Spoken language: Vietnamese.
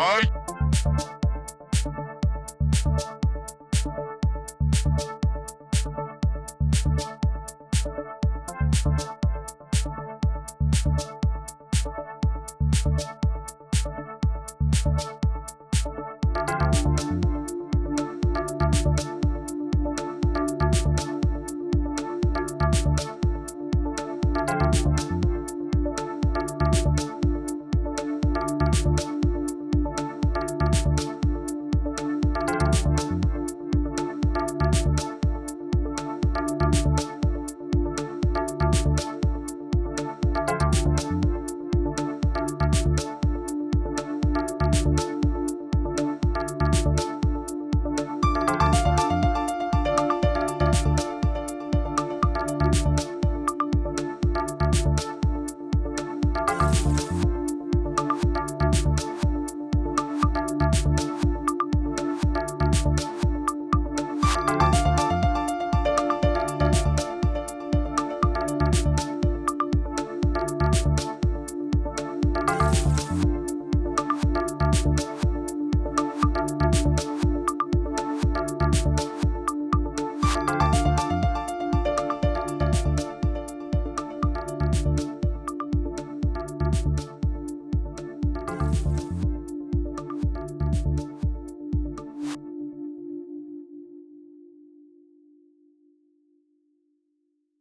Ôi.